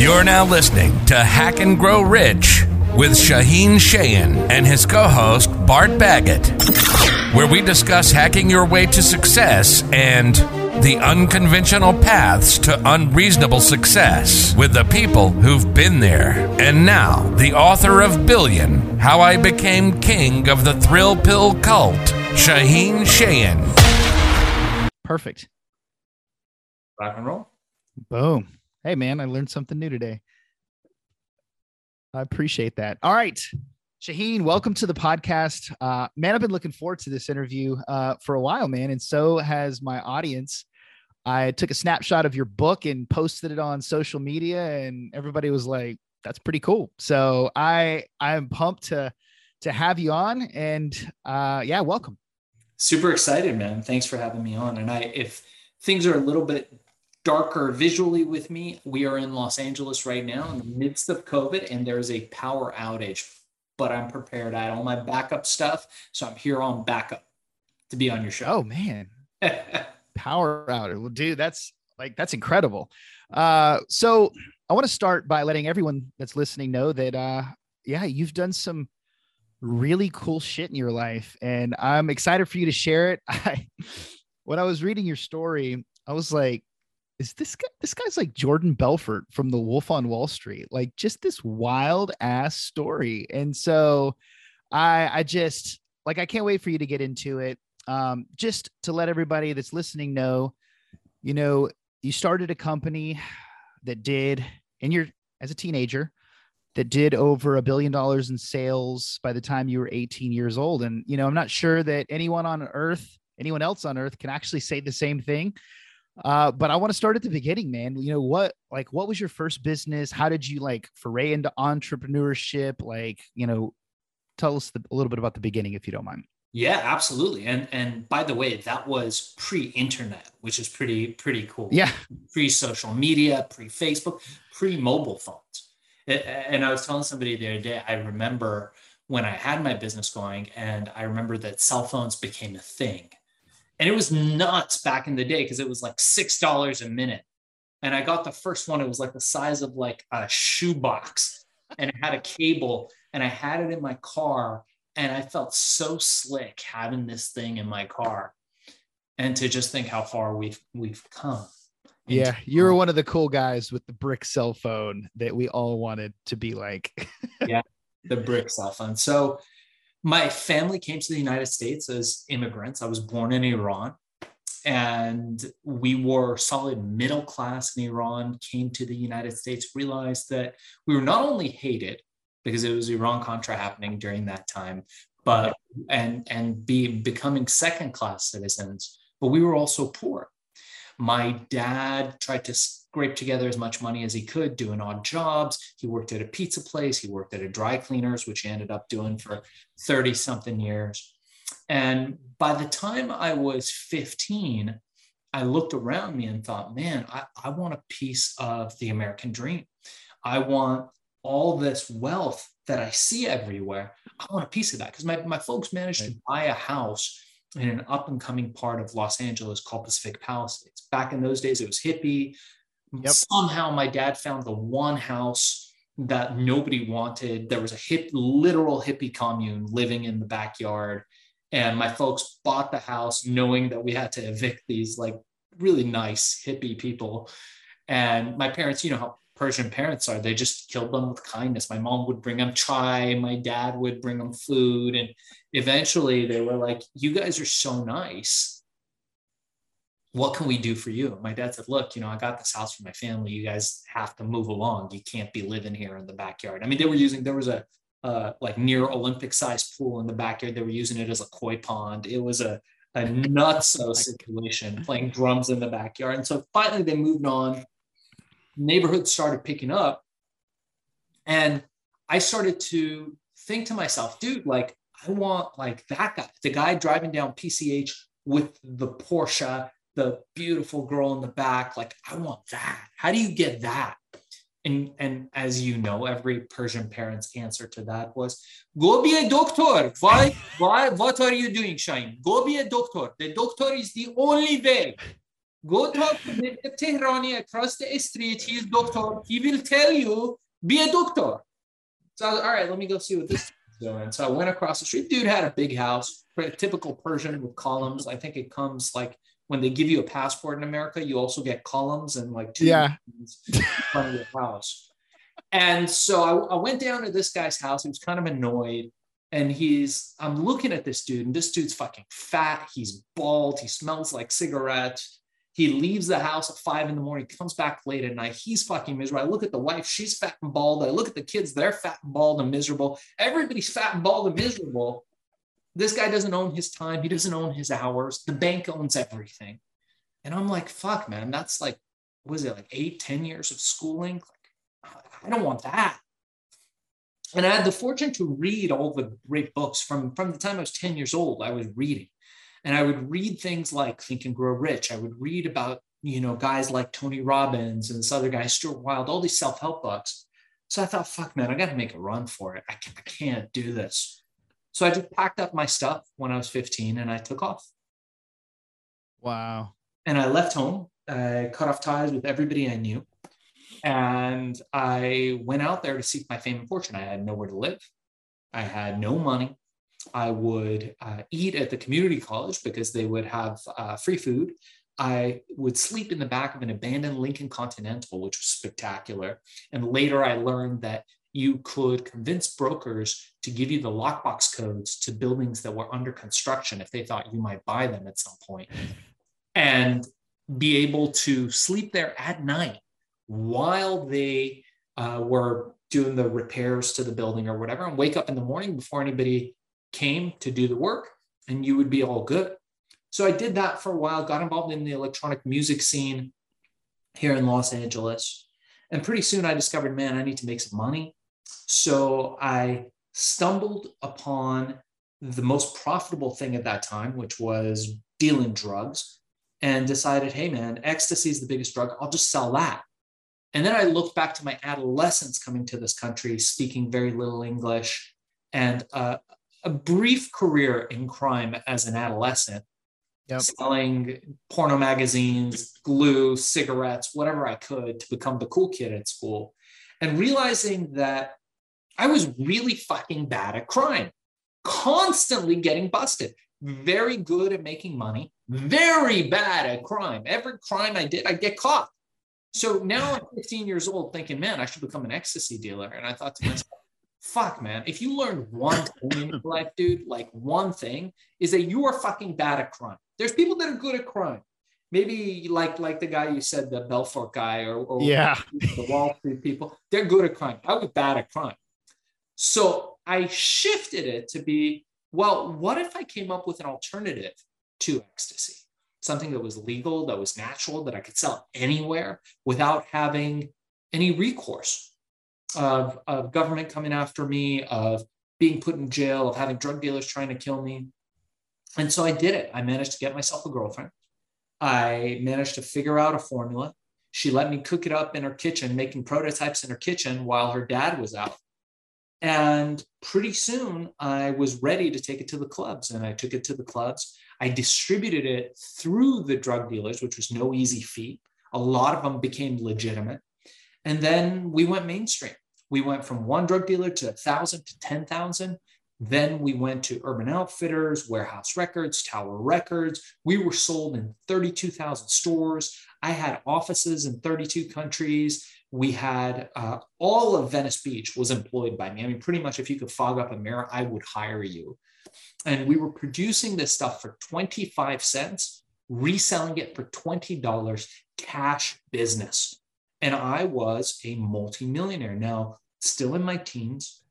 You're now listening to Hack and Grow Rich with Shaahin Cheyene and his co host, Bart Baggett, where we discuss hacking your way to success and the unconventional paths to unreasonable success with the people who've been there. And now, the author of Billion How I Became King of the Thrill Pill Cult, Shaahin Cheyene. Perfect. Rock and roll. Boom. Hey, man, I learned something new today. I appreciate that. All right. Shaahin, welcome to the podcast. Uh, man, I've been looking forward to this interview uh, for a while, man. And so has my audience. I took a snapshot of your book and posted it on social media, and everybody was like, that's pretty cool. So I I'm pumped to to have you on. And uh yeah, welcome. Super excited, man. Thanks for having me on. And I if things are a little bit darker visually with me. We are in Los Angeles right now in the midst of COVID, and there is a power outage. But I'm prepared. I had all my backup stuff, so I'm here on backup to be on your show. Oh man, power outage. Well, dude, that's like that's incredible. Uh, so I want to start by letting everyone that's listening know that uh, yeah, you've done some really cool shit in your life, and I'm excited for you to share it. I when I was reading your story, I was like, is this guy this guy's like Jordan Belfort from the Wolf on Wall Street. Like just this wild ass story. And so I I just like I can't wait for you to get into it. Um just to let everybody that's listening know, you know, you started a company that did and you're as a teenager that did over a billion dollars in sales by the time you were 18 years old and you know, I'm not sure that anyone on earth, anyone else on earth can actually say the same thing uh, but I want to start at the beginning, man. You know what? Like, what was your first business? How did you like foray into entrepreneurship? Like, you know, tell us the, a little bit about the beginning, if you don't mind. Yeah, absolutely. And and by the way, that was pre-internet, which is pretty pretty cool. Yeah, pre-social media, pre-Facebook, pre-mobile phones. And I was telling somebody the other day, I remember when I had my business going, and I remember that cell phones became a thing and it was nuts back in the day because it was like six dollars a minute. And i got the first one it was like the size of like a shoebox. And it had a cable and i had it in my car and i felt so slick having this thing in my car. And to just think how far we've we've come. Yeah you were um, one of the cool guys with the brick cell phone that we all wanted to be like. Yeah the brick cell phone. So my family came to the United States as immigrants. I was born in Iran and we were solid middle class in Iran, came to the United States, realized that we were not only hated because it was Iran Contra happening during that time, but and and be becoming second class citizens, but we were also poor. My dad tried to scrape together as much money as he could doing odd jobs. He worked at a pizza place, he worked at a dry cleaners, which he ended up doing for 30 something years. And by the time I was 15, I looked around me and thought, man, I, I want a piece of the American dream. I want all this wealth that I see everywhere. I want a piece of that because my, my folks managed right. to buy a house in an up and coming part of Los Angeles called Pacific Palisades. Back in those days, it was hippie, Yep. Somehow my dad found the one house that nobody wanted. There was a hip, literal hippie commune living in the backyard. And my folks bought the house knowing that we had to evict these like really nice hippie people. And my parents, you know how Persian parents are, they just killed them with kindness. My mom would bring them chai, my dad would bring them food. And eventually they were like, You guys are so nice what can we do for you? My dad said, look, you know, I got this house for my family. You guys have to move along. You can't be living here in the backyard. I mean, they were using, there was a, uh, like near Olympic sized pool in the backyard. They were using it as a koi pond. It was a, a nutso situation playing drums in the backyard. And so finally they moved on. Neighborhood started picking up. And I started to think to myself, dude, like, I want like that guy, the guy driving down PCH with the Porsche the beautiful girl in the back like i want that how do you get that and and as you know every persian parent's answer to that was go be a doctor why why what are you doing shine go be a doctor the doctor is the only way Go talk to Mr. Tehrani across the street. He's doctor. He will tell you, be a doctor. So was, all right, let me go see what this is doing. So I went across the street. Dude had a big house, typical Persian with columns. I think it comes like when they give you a passport in America, you also get columns and like two Yeah. in front of your house. And so I, I went down to this guy's house. He was kind of annoyed. And he's, I'm looking at this dude, and this dude's fucking fat. He's bald. He smells like cigarettes. He leaves the house at five in the morning, comes back late at night. He's fucking miserable. I look at the wife, she's fat and bald. I look at the kids, they're fat and bald and miserable. Everybody's fat and bald and miserable. This guy doesn't own his time. He doesn't own his hours. The bank owns everything. And I'm like, fuck, man, that's like, was it like eight, ten years of schooling? Like, I don't want that. And I had the fortune to read all the great books from, from the time I was 10 years old. I was reading. And I would read things like Think and Grow Rich. I would read about, you know, guys like Tony Robbins and this other guy, Stuart Wilde, all these self-help books. So I thought, fuck, man, I got to make a run for it. I can't, I can't do this. So I just packed up my stuff when I was 15 and I took off. Wow. And I left home. I cut off ties with everybody I knew. And I went out there to seek my fame and fortune. I had nowhere to live. I had no money. I would uh, eat at the community college because they would have uh, free food. I would sleep in the back of an abandoned Lincoln Continental, which was spectacular. And later I learned that you could convince brokers to give you the lockbox codes to buildings that were under construction if they thought you might buy them at some point and be able to sleep there at night while they uh, were doing the repairs to the building or whatever and wake up in the morning before anybody came to do the work and you would be all good. So I did that for a while, got involved in the electronic music scene here in Los Angeles. And pretty soon I discovered, man, I need to make some money. So I stumbled upon the most profitable thing at that time, which was dealing drugs, and decided, hey, man, ecstasy is the biggest drug. I'll just sell that. And then I looked back to my adolescence coming to this country, speaking very little English, and uh, a brief career in crime as an adolescent, Yep. selling porno magazines, glue, cigarettes, whatever I could to become the cool kid at school, and realizing that I was really fucking bad at crime, constantly getting busted. Very good at making money, very bad at crime. Every crime I did, I get caught. So now I'm 15 years old thinking, man, I should become an ecstasy dealer. And I thought to myself, fuck, man, if you learn one thing in your life, dude, like one thing is that you are fucking bad at crime. There's people that are good at crime. Maybe like like the guy you said, the Belfort guy, or, or Yeah. the Wall Street people, they're good at crime. I was bad at crime. So I shifted it to be, well, what if I came up with an alternative to ecstasy? Something that was legal, that was natural, that I could sell anywhere without having any recourse of, of government coming after me, of being put in jail, of having drug dealers trying to kill me. And so I did it. I managed to get myself a girlfriend. I managed to figure out a formula. She let me cook it up in her kitchen, making prototypes in her kitchen while her dad was out. And pretty soon I was ready to take it to the clubs. And I took it to the clubs. I distributed it through the drug dealers, which was no easy feat. A lot of them became legitimate. And then we went mainstream. We went from one drug dealer to a thousand to 10,000. Then we went to Urban Outfitters, Warehouse Records, Tower Records. We were sold in 32,000 stores. I had offices in 32 countries. We had uh, all of Venice Beach was employed by me. I mean, pretty much if you could fog up a mirror, I would hire you. And we were producing this stuff for 25 cents, reselling it for $20 cash business. And I was a multimillionaire now, still in my teens,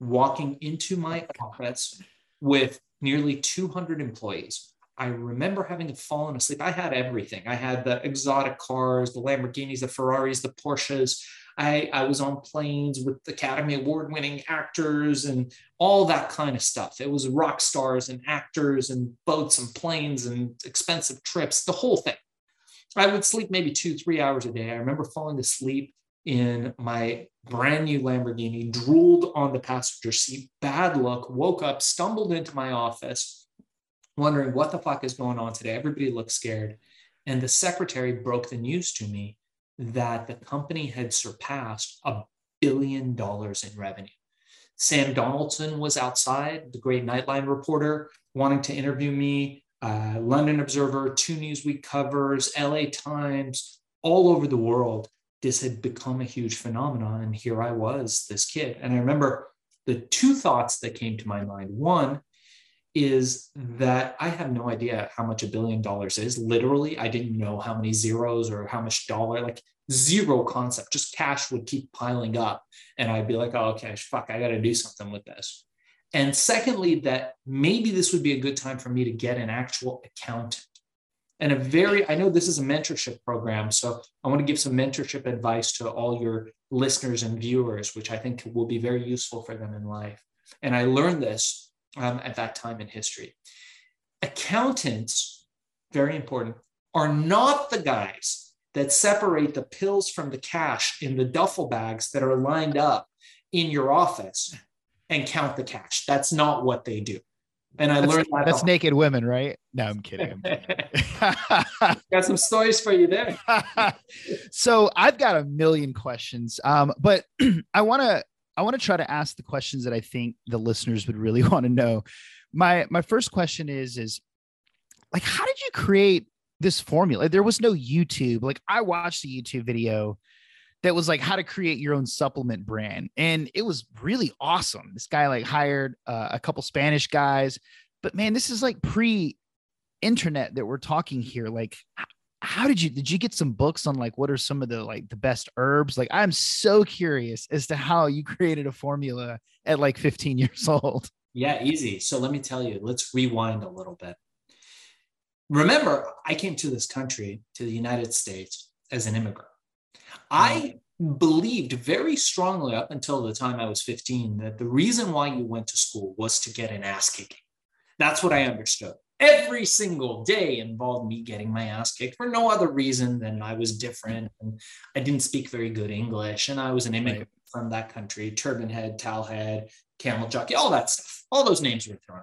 walking into my office with nearly 200 employees. I remember having fallen asleep. I had everything. I had the exotic cars, the Lamborghinis, the Ferraris, the Porsches. I, I was on planes with Academy Award winning actors and all that kind of stuff. It was rock stars and actors and boats and planes and expensive trips, the whole thing. I would sleep maybe two, three hours a day. I remember falling asleep in my brand new Lamborghini, drooled on the passenger seat, bad luck, woke up, stumbled into my office, wondering what the fuck is going on today. Everybody looked scared. And the secretary broke the news to me that the company had surpassed a billion dollars in revenue. Sam Donaldson was outside, the great Nightline reporter, wanting to interview me. Uh, London Observer, two Newsweek covers, LA Times, all over the world. This had become a huge phenomenon. And here I was, this kid. And I remember the two thoughts that came to my mind. One is that I have no idea how much a billion dollars is. Literally, I didn't know how many zeros or how much dollar, like zero concept. Just cash would keep piling up. And I'd be like, oh, okay, fuck, I got to do something with this. And secondly, that maybe this would be a good time for me to get an actual accountant. And a very, I know this is a mentorship program. So I want to give some mentorship advice to all your listeners and viewers, which I think will be very useful for them in life. And I learned this um, at that time in history. Accountants, very important, are not the guys that separate the pills from the cash in the duffel bags that are lined up in your office and count the cash. That's not what they do. And I that's, learned that. That's naked women, right? No, I'm kidding. Got some stories for you there. so I've got a million questions, um, but I want to I want to try to ask the questions that I think the listeners would really want to know. My my first question is is like how did you create this formula? There was no YouTube. Like I watched a YouTube video that was like how to create your own supplement brand and it was really awesome. This guy like hired uh, a couple Spanish guys, but man, this is like pre internet that we're talking here like how did you did you get some books on like what are some of the like the best herbs? Like i'm so curious as to how you created a formula at like 15 years old. Yeah easy. So let me tell you let's rewind a little bit. Remember i came to this country to the united states as an immigrant. I believed very strongly up until the time i was 15 that the reason why you went to school was to get an ass kicking. That's what i understood every single day involved me getting my ass kicked for no other reason than I was different and I didn't speak very good English and I was an immigrant right. from that country, turban head, towel head, camel jockey, all that stuff. All those names were thrown.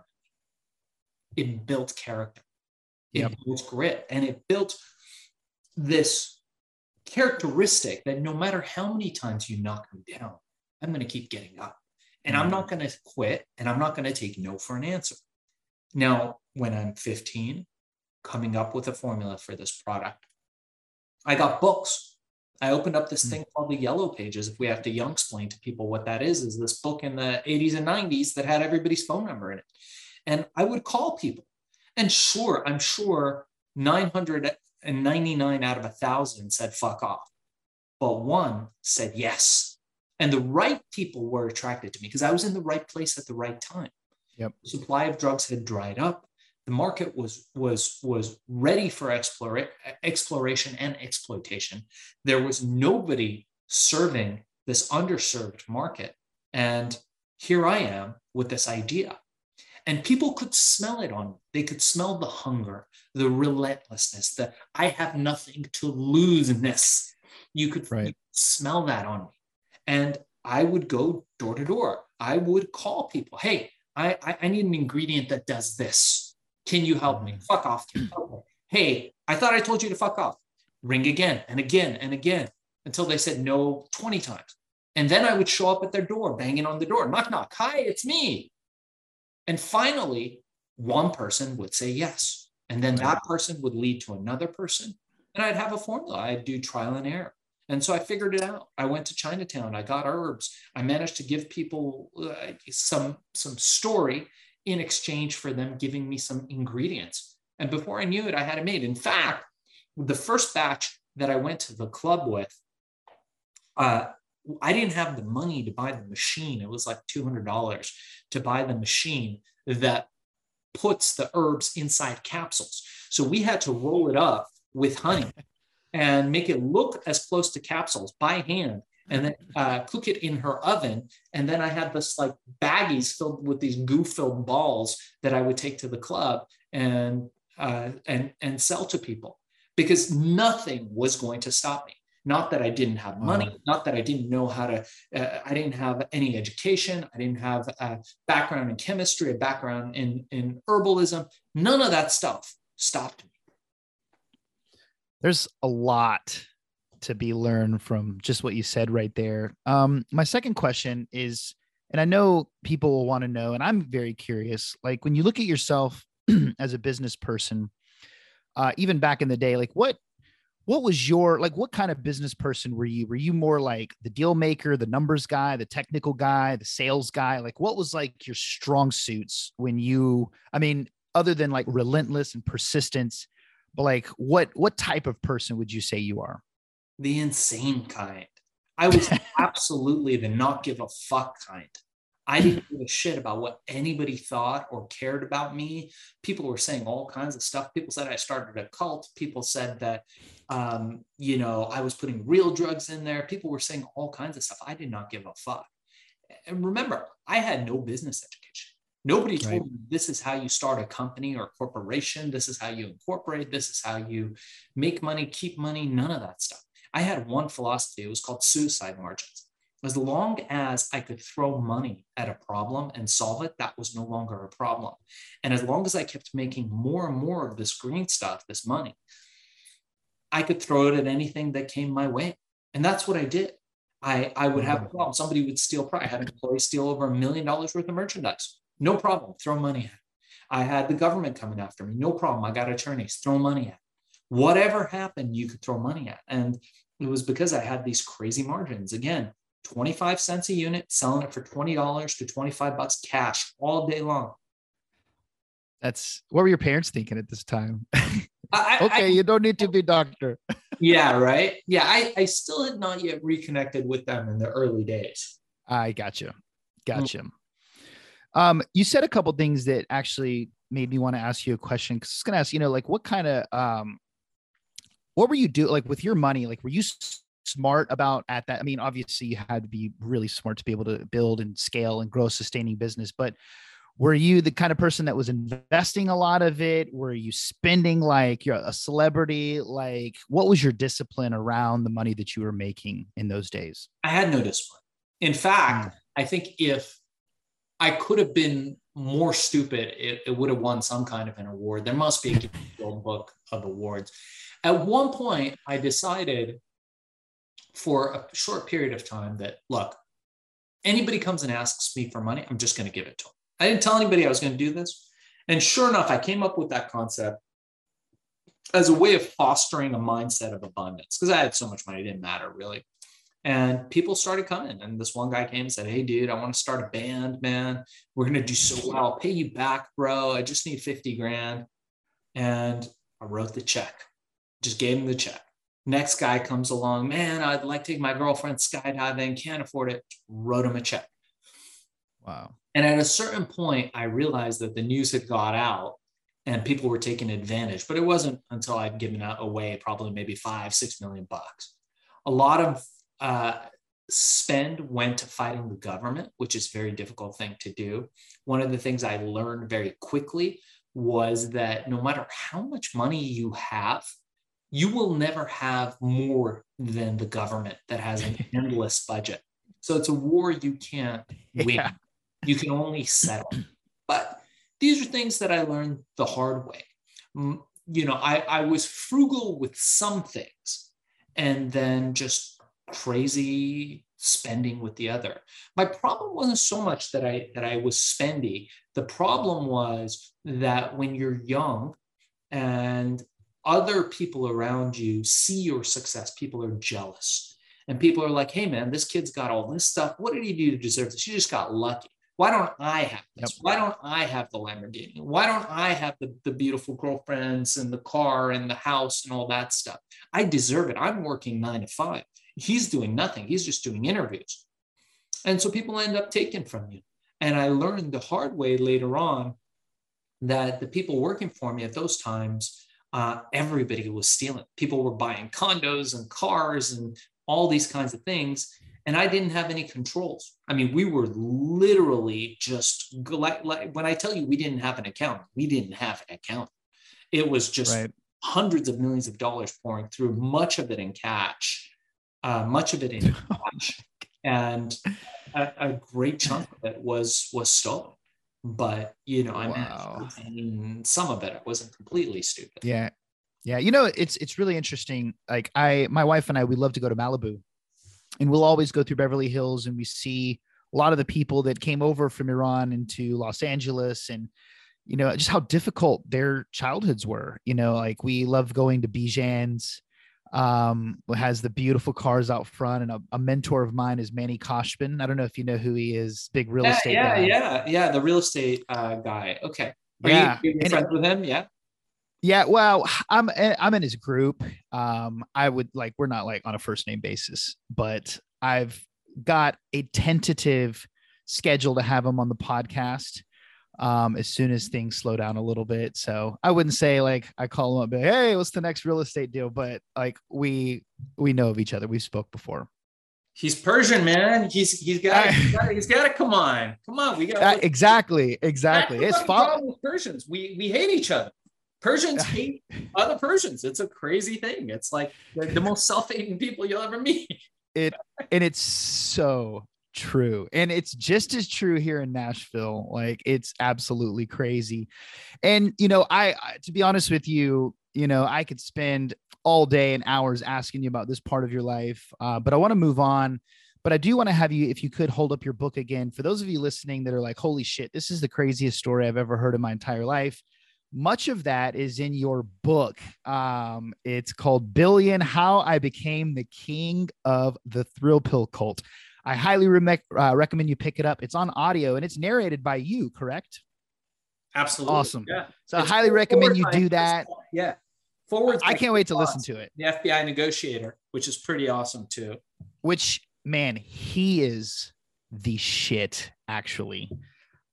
It built character. It yep. built grit and it built this characteristic that no matter how many times you knock me down, I'm going to keep getting up. And. I'm mm. not going to quit and I'm not going to take no for an answer. Now, when I'm 15, coming up with a formula for this product, I got books. I opened up this mm. thing called the Yellow Pages. If we have to young explain to people what that is, is this book in the 80s and 90s that had everybody's phone number in it. And I would call people. And sure, I'm sure 999 out of a thousand said fuck off. But one said yes. And the right people were attracted to me because I was in the right place at the right time. Yep. The supply of drugs had dried up. The market was was was ready for explore, exploration and exploitation. There was nobody serving this underserved market, and here I am with this idea. And people could smell it on me. They could smell the hunger, the relentlessness, the I have nothing to lose-ness. You could, right. you could smell that on me. And I would go door to door. I would call people, hey, I, I, need an ingredient that does this. Can you help me? Mm. Fuck off. Hey, I thought I told you to fuck off. Ring again and again and again until they said no 20 times. And then I would show up at their door, banging on the door, knock, knock. Hi, it's me. And finally, one person would say yes. And then that person would lead to another person. And I'd have a formula. I'd do trial and error. And so I figured it out. I went to Chinatown. I got herbs. I managed to give people uh, some some story in exchange for them giving me some ingredients. And before I knew it, I had it made. In fact, the first batch that I went to the club with, uh, I didn't have the money to buy the machine. It was like $200 to buy the machine that puts the herbs inside capsules. So we had to roll it up with honey and make it look as close to capsules by hand and then uh, cook it in her oven. And then I had this like baggies filled with these goo filled balls that I would take to the club and uh, and and sell to people because nothing was going to stop me. Not that I didn't have money, wow. not that I didn't know how to. Uh, I didn't have any education. I didn't have a background in chemistry, a background in in herbalism. None of that stuff stopped me. There's a lot to be learned from just what you said right there. Um, my second question is, and I know people will want to know, and I'm very curious. Like when you look at yourself as a business person, uh, even back in the day, like what what was your like what kind of business person were you were you more like the deal maker the numbers guy the technical guy the sales guy like what was like your strong suits when you i mean other than like relentless and persistence but like what what type of person would you say you are the insane kind i was absolutely the not give a fuck kind I didn't give a shit about what anybody thought or cared about me. People were saying all kinds of stuff. People said I started a cult. People said that, um, you know, I was putting real drugs in there. People were saying all kinds of stuff. I did not give a fuck. And remember, I had no business education. Nobody told right. me this is how you start a company or a corporation. This is how you incorporate. This is how you make money, keep money, none of that stuff. I had one philosophy. It was called suicide margins as long as I could throw money at a problem and solve it, that was no longer a problem. And as long as I kept making more and more of this green stuff, this money, I could throw it at anything that came my way. And that's what I did. I, I would have a problem. Somebody would steal, I had an employee steal over a million dollars worth of merchandise. No problem. Throw money at it. I had the government coming after me. No problem. I got attorneys. Throw money at it. Whatever happened, you could throw money at. And it was because I had these crazy margins. Again, 25 cents a unit, selling it for $20 to 25 bucks cash all day long. That's what were your parents thinking at this time? I, okay, I, you don't need to be doctor. yeah, right. Yeah, I, I still had not yet reconnected with them in the early days. I got you. Got you. Um, you said a couple things that actually made me want to ask you a question. Cause I was gonna ask, you know, like what kind of um what were you do like with your money? Like were you smart about at that? I mean, obviously you had to be really smart to be able to build and scale and grow a sustaining business, but were you the kind of person that was investing a lot of it? Were you spending like you're a celebrity? Like what was your discipline around the money that you were making in those days? I had no discipline. In fact, mm. I think if I could have been more stupid, it, it, would have won some kind of an award. There must be a book of awards. At one point, I decided for a short period of time that look, anybody comes and asks me for money, I'm just going to give it to them. I didn't tell anybody I was going to do this. And sure enough, I came up with that concept as a way of fostering a mindset of abundance because I had so much money, it didn't matter really. And people started coming. And this one guy came and said, Hey, dude, I want to start a band, man. We're going to do so well. I'll pay you back, bro. I just need 50 grand. And I wrote the check, just gave him the check. Next guy comes along, man, I'd like to take my girlfriend skydiving, can't afford it. Wrote him a check. Wow. And at a certain point, I realized that the news had got out and people were taking advantage. But it wasn't until I'd given away probably maybe five, six million bucks. A lot of uh, spend went to fighting the government, which is a very difficult thing to do. One of the things I learned very quickly was that no matter how much money you have, you will never have more than the government that has an endless budget. So it's a war you can't win. Yeah. You can only settle. But these are things that I learned the hard way. You know, I, I was frugal with some things and then just crazy spending with the other. My problem wasn't so much that I that I was spendy. The problem was that when you're young and other people around you see your success, people are jealous. And people are like, hey, man, this kid's got all this stuff. What did he do to deserve this? He just got lucky. Why don't I have this? Yep. Why don't I have the Lamborghini? Why don't I have the, the beautiful girlfriends and the car and the house and all that stuff? I deserve it. I'm working nine to five. He's doing nothing. He's just doing interviews. And so people end up taking from you. And I learned the hard way later on that the people working for me at those times uh, everybody was stealing. People were buying condos and cars and all these kinds of things. And I didn't have any controls. I mean, we were literally just like, like when I tell you we didn't have an account, we didn't have an account. It was just right. hundreds of millions of dollars pouring through, much of it in cash, uh, much of it in cash, and a, a great chunk of it was was stolen but you know, I wow. managed some of it. I wasn't completely stupid. Yeah. Yeah, you know, it's it's really interesting. Like I, my wife and I, we love to go to Malibu, and we'll always go through Beverly Hills, and we see a lot of the people that came over from Iran into Los Angeles, and you know, just how difficult their childhoods were. You know, like we love going to Bijan's, um, has the beautiful cars out front, and a, a, mentor of mine is Manny Khoshbin. I don't know if you know who he is, big real yeah, estate. Yeah, guy. yeah, yeah, the real estate uh, guy. Okay, are yeah, you, you friends with him? Yeah. Yeah, well, I'm I'm in his group. Um, I would like we're not like on a first name basis, but I've got a tentative schedule to have him on the podcast um, as soon as things slow down a little bit. So I wouldn't say like I call him up, like, hey, what's the next real estate deal? But like we we know of each other. We've spoke before. He's Persian, man. He's he's got he's got to come on, come on. We got uh, exactly exactly. It's fun. Persians. We we hate each other. Persians hate other Persians. It's a crazy thing. It's like the most self-hating people you'll ever meet. It and it's so true. And it's just as true here in Nashville. Like it's absolutely crazy. And you know, I, to be honest with you, you know, I could spend all day and hours asking you about this part of your life. Uh, but I want to move on. But I do want to have you, if you could hold up your book again, for those of you listening that are like, holy shit, this is the craziest story I've ever heard in my entire life much of that is in your book. Um, it's called Billion How I Became the King of the Thrill Pill Cult. I highly re- uh, recommend you pick it up. It's on audio and it's narrated by you, correct? Absolutely. Awesome. Yeah. So it's I highly recommend you do that. Yeah. Forward. I can't wait to listen to it. The FBI negotiator, which is pretty awesome too. Which, man, he is the shit, actually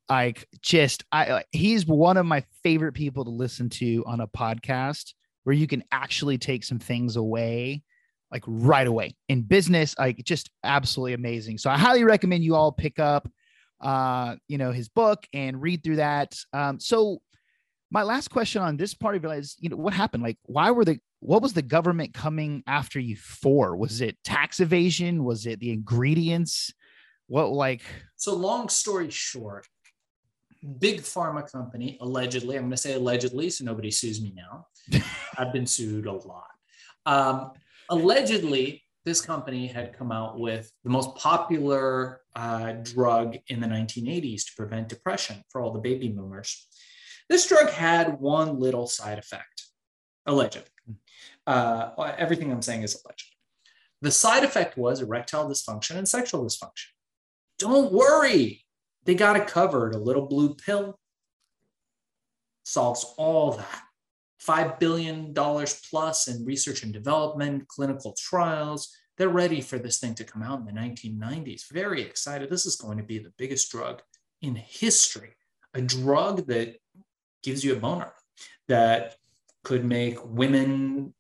like just I he's one of my favorite people to listen to on a podcast where you can actually take some things away like right away in business like just absolutely amazing. So i highly recommend you all pick up uh you know his book and read through that. Um so my last question on this part of it is you know what happened? Like why were the what was the government coming after you for? Was it tax evasion? Was it the ingredients? What like? So long story short big pharma company, allegedly, I'm going to say allegedly so nobody sues me now. I've been sued a lot. Um, allegedly, this company had come out with the most popular uh, drug in the 1980s to prevent depression for all the baby boomers. This drug had one little side effect, alleged. Uh, everything I'm saying is alleged. The side effect was erectile dysfunction and sexual dysfunction. Don't worry, they got it covered. A little blue pill solves all that. $5 billion plus in research and development, clinical trials. They're ready for this thing to come out in the 1990s. Very excited. This is going to be the biggest drug in history. A drug that gives you a boner, that could make women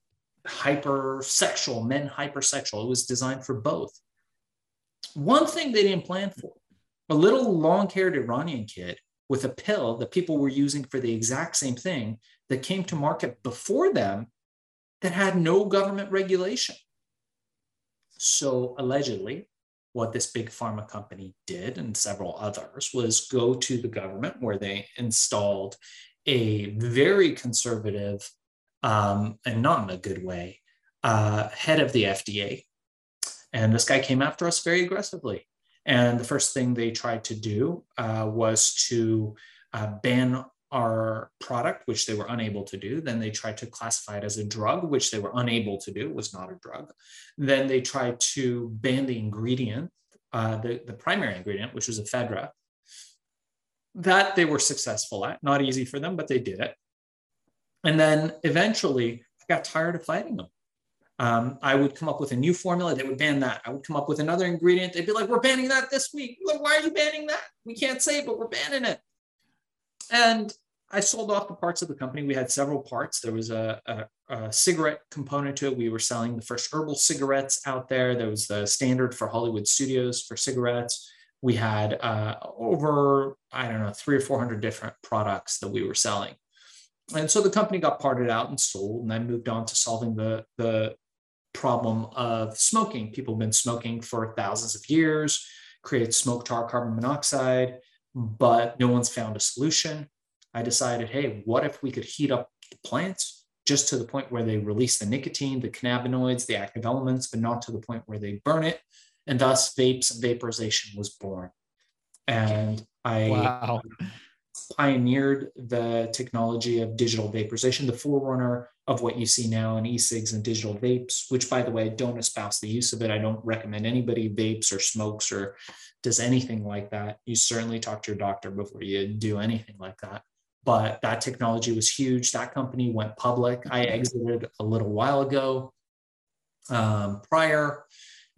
hypersexual, men hypersexual. It was designed for both. One thing they didn't plan for a little long haired Iranian kid with a pill that people were using for the exact same thing that came to market before them that had no government regulation. So, allegedly, what this big pharma company did and several others was go to the government where they installed a very conservative um, and not in a good way uh, head of the FDA. And this guy came after us very aggressively. And the first thing they tried to do uh, was to uh, ban our product, which they were unable to do. Then they tried to classify it as a drug, which they were unable to do, was not a drug. Then they tried to ban the ingredient, uh, the, the primary ingredient, which was ephedra. That they were successful at, not easy for them, but they did it. And then eventually I got tired of fighting them. Um, I would come up with a new formula, they would ban that. I would come up with another ingredient, they'd be like, We're banning that this week. Why are you banning that? We can't say, but we're banning it. And I sold off the parts of the company. We had several parts. There was a, a, a, cigarette component to it. We were selling the first herbal cigarettes out there. There was the standard for Hollywood studios for cigarettes. We had uh, over, I don't know, three or 400 different products that we were selling. And so the company got parted out and sold, and I moved on to solving the, the problem of smoking. People have been smoking for thousands of years, creates smoke tar carbon monoxide, but no one's found a solution. I decided, hey, what if we could heat up the plants, just to the point where they release the nicotine, the cannabinoids, the active elements, but not to the point where they burn it. And thus, vapes and vaporization was born. And I wow. pioneered the technology of digital vaporization, the forerunner of what you see now in e-cigs and digital vapes, which by the way, don't espouse the use of it. I don't recommend anybody vapes or smokes or does anything like that. You certainly talk to your doctor before you do anything like that. But that technology was huge. That company went public. I exited a little while ago um, prior.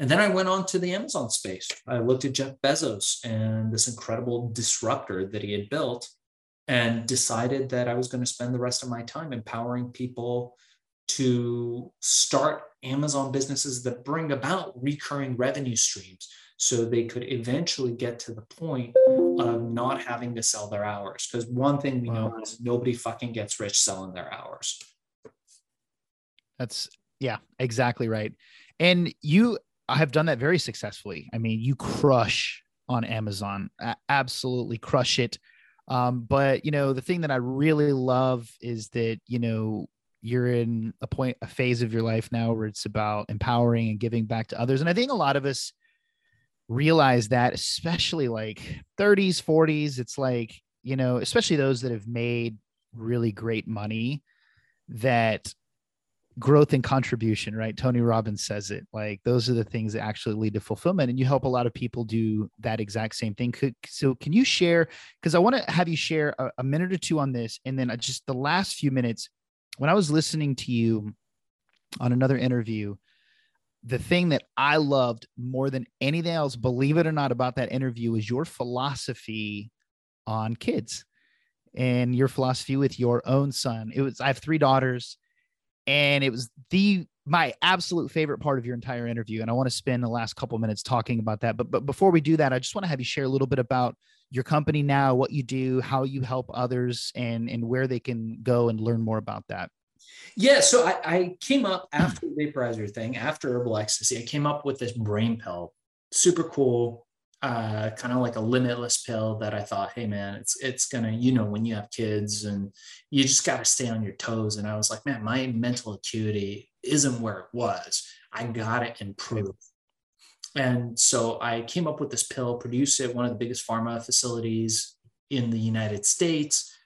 And then I went on to the Amazon space. I looked at Jeff Bezos and this incredible disruptor that he had built and decided that I was going to spend the rest of my time empowering people to start Amazon businesses that bring about recurring revenue streams so they could eventually get to the point of not having to sell their hours. Because one thing we wow. know is nobody fucking gets rich selling their hours. That's, yeah, exactly right. And you have done that very successfully. I mean, you crush on Amazon, absolutely crush it. Um, but you know, the thing that I really love is that you know you're in a point, a phase of your life now where it's about empowering and giving back to others. And I think a lot of us realize that, especially like 30s, 40s. It's like you know, especially those that have made really great money, that growth and contribution, right? Tony Robbins says it like those are the things that actually lead to fulfillment. And you help a lot of people do that exact same thing. Could, so, can you share? Because I want to have you share a, a, minute or two on this. And then just the last few minutes, when I was listening to you on another interview, the thing that I loved more than anything else, believe it or not, about that interview is your philosophy on kids and your philosophy with your own son. It was, I have three daughters and it was the my absolute favorite part of your entire interview and i want to spend the last couple minutes talking about that but but before we do that i just want to have you share a little bit about your company now what you do how you help others and and where they can go and learn more about that. Yeah so i, I came up after the vaporizer thing after herbal ecstasy i came up with this brain pill super cool uh, kind of like a limitless pill that I thought, hey man, it's it's gonna, you know, when you have kids and you just got to stay on your toes. And I was like, man, my mental acuity isn't where it was. I got to improve. And so I came up with this pill, produced it, one of the biggest pharma facilities in the United States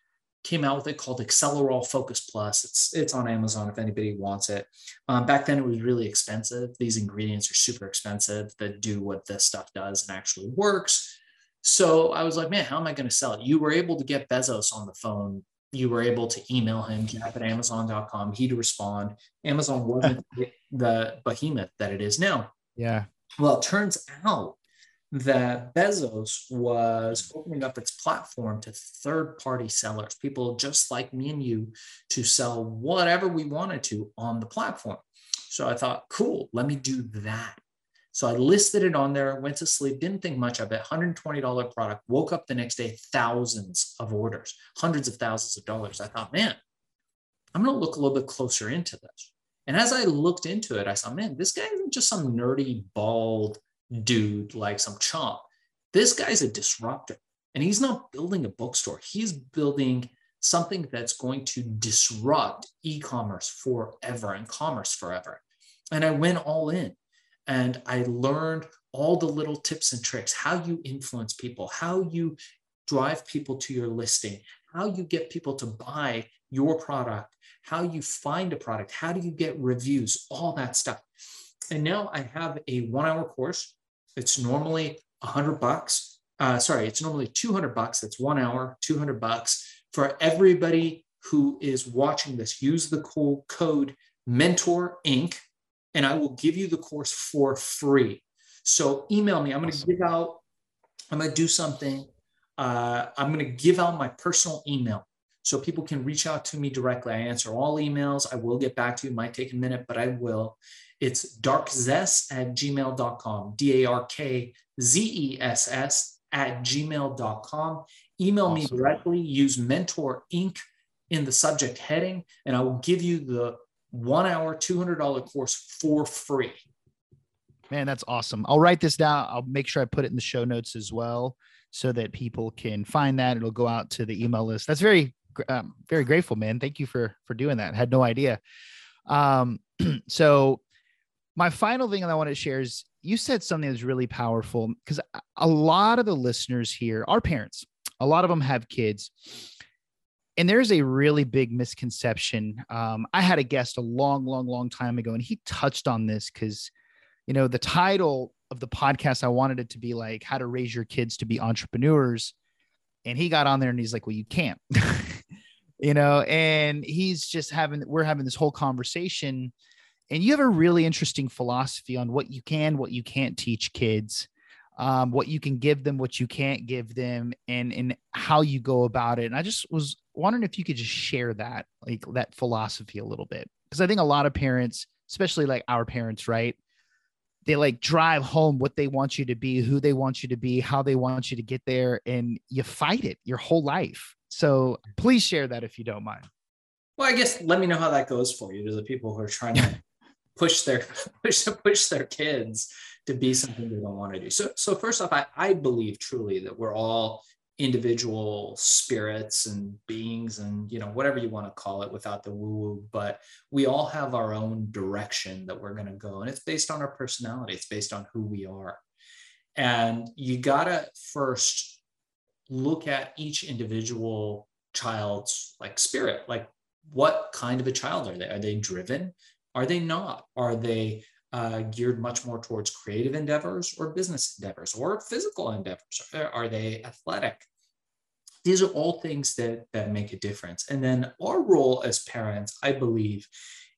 came out with it called Accelerol Focus Plus. It's it's on Amazon if anybody wants it. Um, back then it was really expensive. These ingredients are super expensive that do what this stuff does and actually works. So I was like, man, how am I going to sell it? You were able to get Bezos on the phone. You were able to email him, Jeff at Amazon.com. He'd respond. Amazon wasn't the behemoth that it is now. Yeah. Well, it turns out that Bezos was opening up its platform to third party sellers, people just like me and you, to sell whatever we wanted to on the platform. So I thought, cool, let me do that. So I listed it on there, went to sleep, didn't think much of it. $120 product, woke up the next day, thousands of orders, hundreds of thousands of dollars. I thought, man, I'm going to look a little bit closer into this. And as I looked into it, I saw, man, this guy isn't just some nerdy, bald, dude like some chomp. This guy's a disruptor and he's not building a bookstore. He's building something that's going to disrupt e-commerce forever and commerce forever. And I went all in and I learned all the little tips and tricks, how you influence people, how you drive people to your listing, how you get people to buy your product, how you find a product, how do you get reviews, all that stuff. And now I have a one hour course. It's normally a hundred bucks. Uh, sorry, it's normally 200 bucks. That's one hour, 200 bucks for everybody who is watching this. Use the cool code Mentor Inc. and I will give you the course for free. So email me. I'm going to give out, I'm going to do something. Uh, I'm going to give out my personal email so people can reach out to me directly. I answer all emails. I will get back to you. It might take a minute, but I will. It's darkzess at gmail.com, D A R K Z E S S at gmail.com. Email awesome. me directly, use Mentor Inc. in the subject heading, and I will give you the one hour, $200 course for free. Man, that's awesome. I'll write this down. I'll make sure I put it in the show notes as well so that people can find that. It'll go out to the email list. That's very um, very grateful, man. Thank you for for doing that. Had no idea. Um, so my final thing that I want to share is you said something that's really powerful because a lot of the listeners here are parents. A lot of them have kids. And there's a really big misconception. Um, I had a guest a long, long, long time ago, and he touched on this because, you know, the title of the podcast, I wanted it to be like how to raise your kids to be entrepreneurs. And he got on there and he's like, well, you can't, you know, and he's just having, we're having this whole conversation. And you have a really interesting philosophy on what you can what you can't teach kids um, what you can give them what you can't give them and and how you go about it. And i just was wondering if you could just share that like that philosophy a little bit. Because i think a lot of parents especially like our parents right they like drive home what they want you to be who they want you to be how they want you to get there and you fight it your whole life so please share that if you don't mind. Well i guess let me know how that goes for you to the people who are trying to push their push push their kids to be something they don't want to do. So so first off, I, I believe truly that we're all individual spirits and beings and you know whatever you want to call it without the woo woo but we all have our own direction that we're going to go and it's based on our personality. It's based on who we are. And you got to first look at each individual child's like spirit like what kind of a child are they are they driven are they not? Are they uh, geared much more towards creative endeavors or business endeavors or physical endeavors? Are they athletic? These are all things that, that make a difference. And then our role as parents, I believe,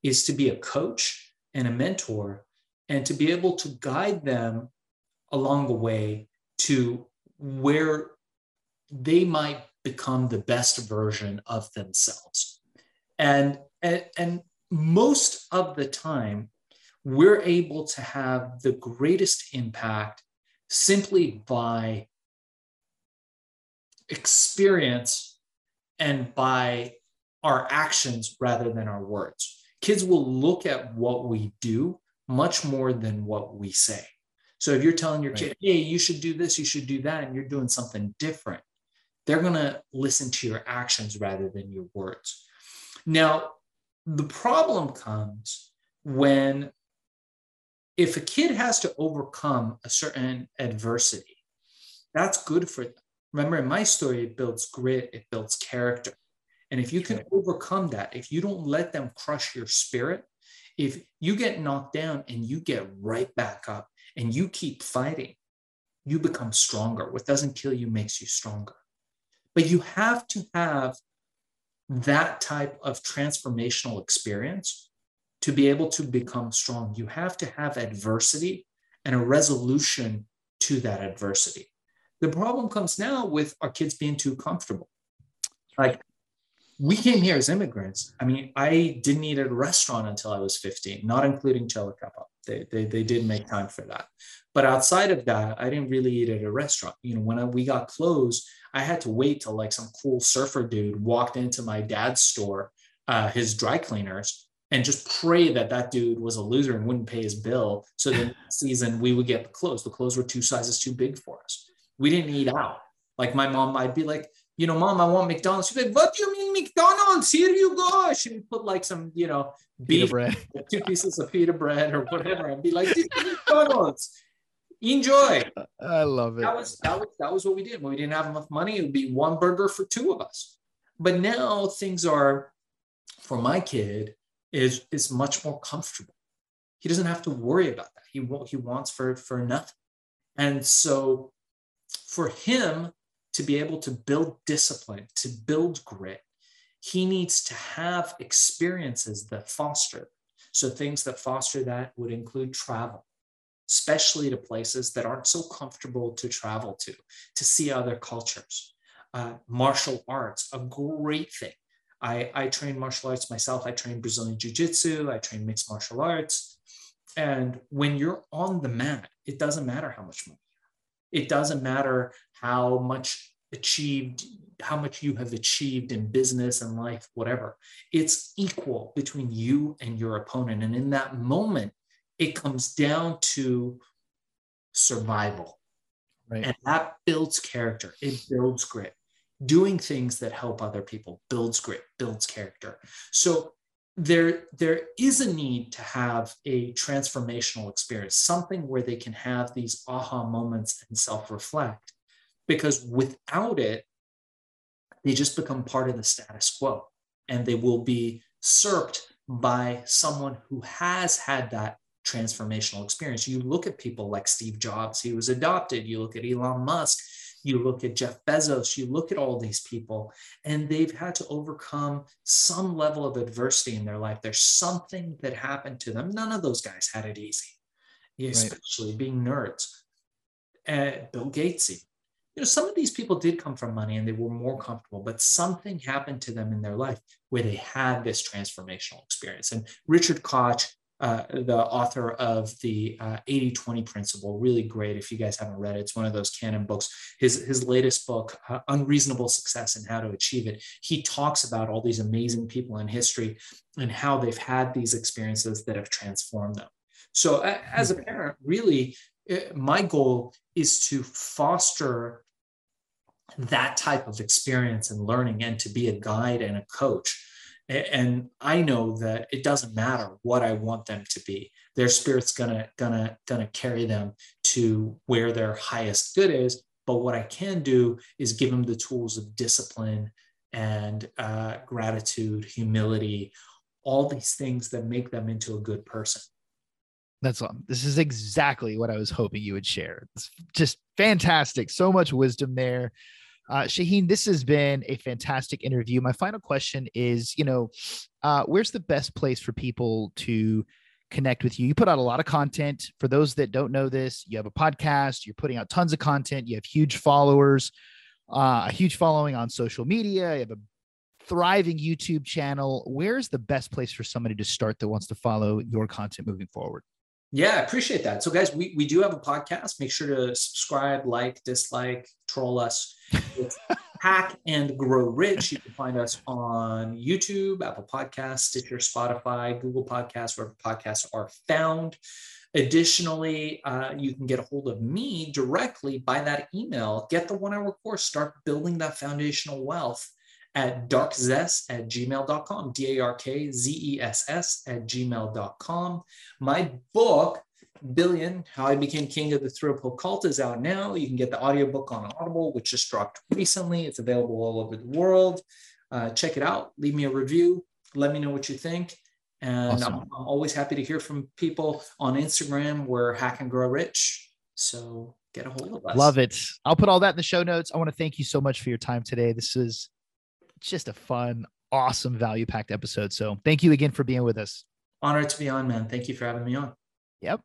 is to be a coach and a mentor and to be able to guide them along the way to where they might become the best version of themselves. And, and, and most of the time, we're able to have the greatest impact simply by experience and by our actions rather than our words. Kids will look at what we do much more than what we say. So if you're telling your right. kid, hey, you should do this, you should do that, and you're doing something different, they're going to listen to your actions rather than your words. Now, the problem comes when if a kid has to overcome a certain adversity, that's good for them. Remember, in my story, it builds grit, it builds character. And if you can overcome that, if you don't let them crush your spirit, if you get knocked down and you get right back up and you keep fighting, you become stronger. What doesn't kill you makes you stronger. But you have to have that type of transformational experience to be able to become strong. You have to have adversity and a resolution to that adversity. The problem comes now with our kids being too comfortable. Like we came here as immigrants. I mean, I didn't eat at a restaurant until I was 15, not including Cielo They, they, they did make time for that. But outside of that, I didn't really eat at a restaurant. You know, when I, we got clothes, I had to wait till like some cool surfer dude walked into my dad's store, uh, his dry cleaners, and just pray that that dude was a loser and wouldn't pay his bill. So then season we would get the clothes. The clothes were two sizes too big for us. We didn't eat out. Like my mom, I'd be like, you know, mom, I want McDonald's. She'd be like, what do you mean McDonald's? Here you go. She'd put like some, you know, beef, bread, two pieces of pita bread or whatever, and be like, McDonald's enjoy. I love it. That was that was that was what we did. When we didn't have enough money, it would be one burger for two of us. But now things are, for my kid, is is much more comfortable. He doesn't have to worry about that. He won't, he wants for for nothing. And so for him to be able to build discipline, to build grit, he needs to have experiences that foster. So things that foster that would include travel especially to places that aren't so comfortable to travel to, to see other cultures. Uh, martial arts, a great thing. I, I train martial arts myself. I train Brazilian Jiu Jitsu, I train mixed martial arts. And when you're on the mat, it doesn't matter how much money it doesn't matter how much achieved how much you have achieved in business and life whatever it's equal between you and your opponent and in that moment it comes down to survival. Right. And that builds character, it builds grit. doing things that help other people builds grit, builds character. So there, there is a need to have a transformational experience, something where they can have these aha moments and self reflect. Because without it, they just become part of the status quo and they will be usurped by someone who has had that transformational experience. You look at people like Steve Jobs, he was adopted. You look at Elon Musk, you look at Jeff Bezos, you look at all these people, and they've had to overcome some level of adversity in their life. There's something that happened to them. None of those guys had it easy, especially right. being nerds. Uh, Bill Gatesy. You know, some of these people did come from money and they were more comfortable, but something happened to them in their life where they had this transformational experience. And Richard Koch uh, the author of the uh, 80 20 principle. Really great. If you guys haven't read it, it's one of those canon books. His, his latest book, uh, Unreasonable Success and How to Achieve It, he talks about all these amazing people in history and how they've had these experiences that have transformed them. So, as a hmm. parent, really, uh, my goal is to foster that type of experience and learning and to be a guide and a coach and i know that it doesn't matter what i want them to be their spirit's gonna gonna gonna carry them to where their highest good is but what i can do is give them the tools of discipline and uh, gratitude humility all these things that make them into a good person that's all. This is exactly what I was hoping you would share. It's just fantastic. So much wisdom there. Uh, Shaahin, this has been a fantastic interview. My final question is, you know, uh, where's the best place for people to connect with you? You put out a lot of content. For those that don't know this, you have a podcast. You're putting out tons of content. You have huge followers, uh, a huge following on social media. You have a thriving YouTube channel. Where's the best place for somebody to start that wants to follow your content moving forward? Yeah, I appreciate that. So, guys, we, we do have a podcast. Make sure to subscribe, like, dislike, troll us. It's Hack and Grow Rich. You can find us on YouTube, Apple Podcasts, Stitcher, Spotify, Google Podcasts, wherever podcasts are found. Additionally, uh, you can get a hold of me directly by that email. Get the one hour course, start building that foundational wealth at darkzess at gmail.com, D A R K Z E S S at gmail.com. My book, Billion How I Became King of the Thrill Cult, is out now. You can get the audiobook on Audible, which just dropped recently. It's available all over the world. Uh, check it out. Leave me a review. Let me know what you think. And awesome. I'm, I'm always happy to hear from people on Instagram. We're Hack and Grow Rich. So get a hold of us. Love it. I'll put all that in the show notes. I want to thank you so much for your time today. This is just a fun, awesome, value packed episode. So thank you again for being with us. Honored to be on, man. Thank you for having me on. Yep.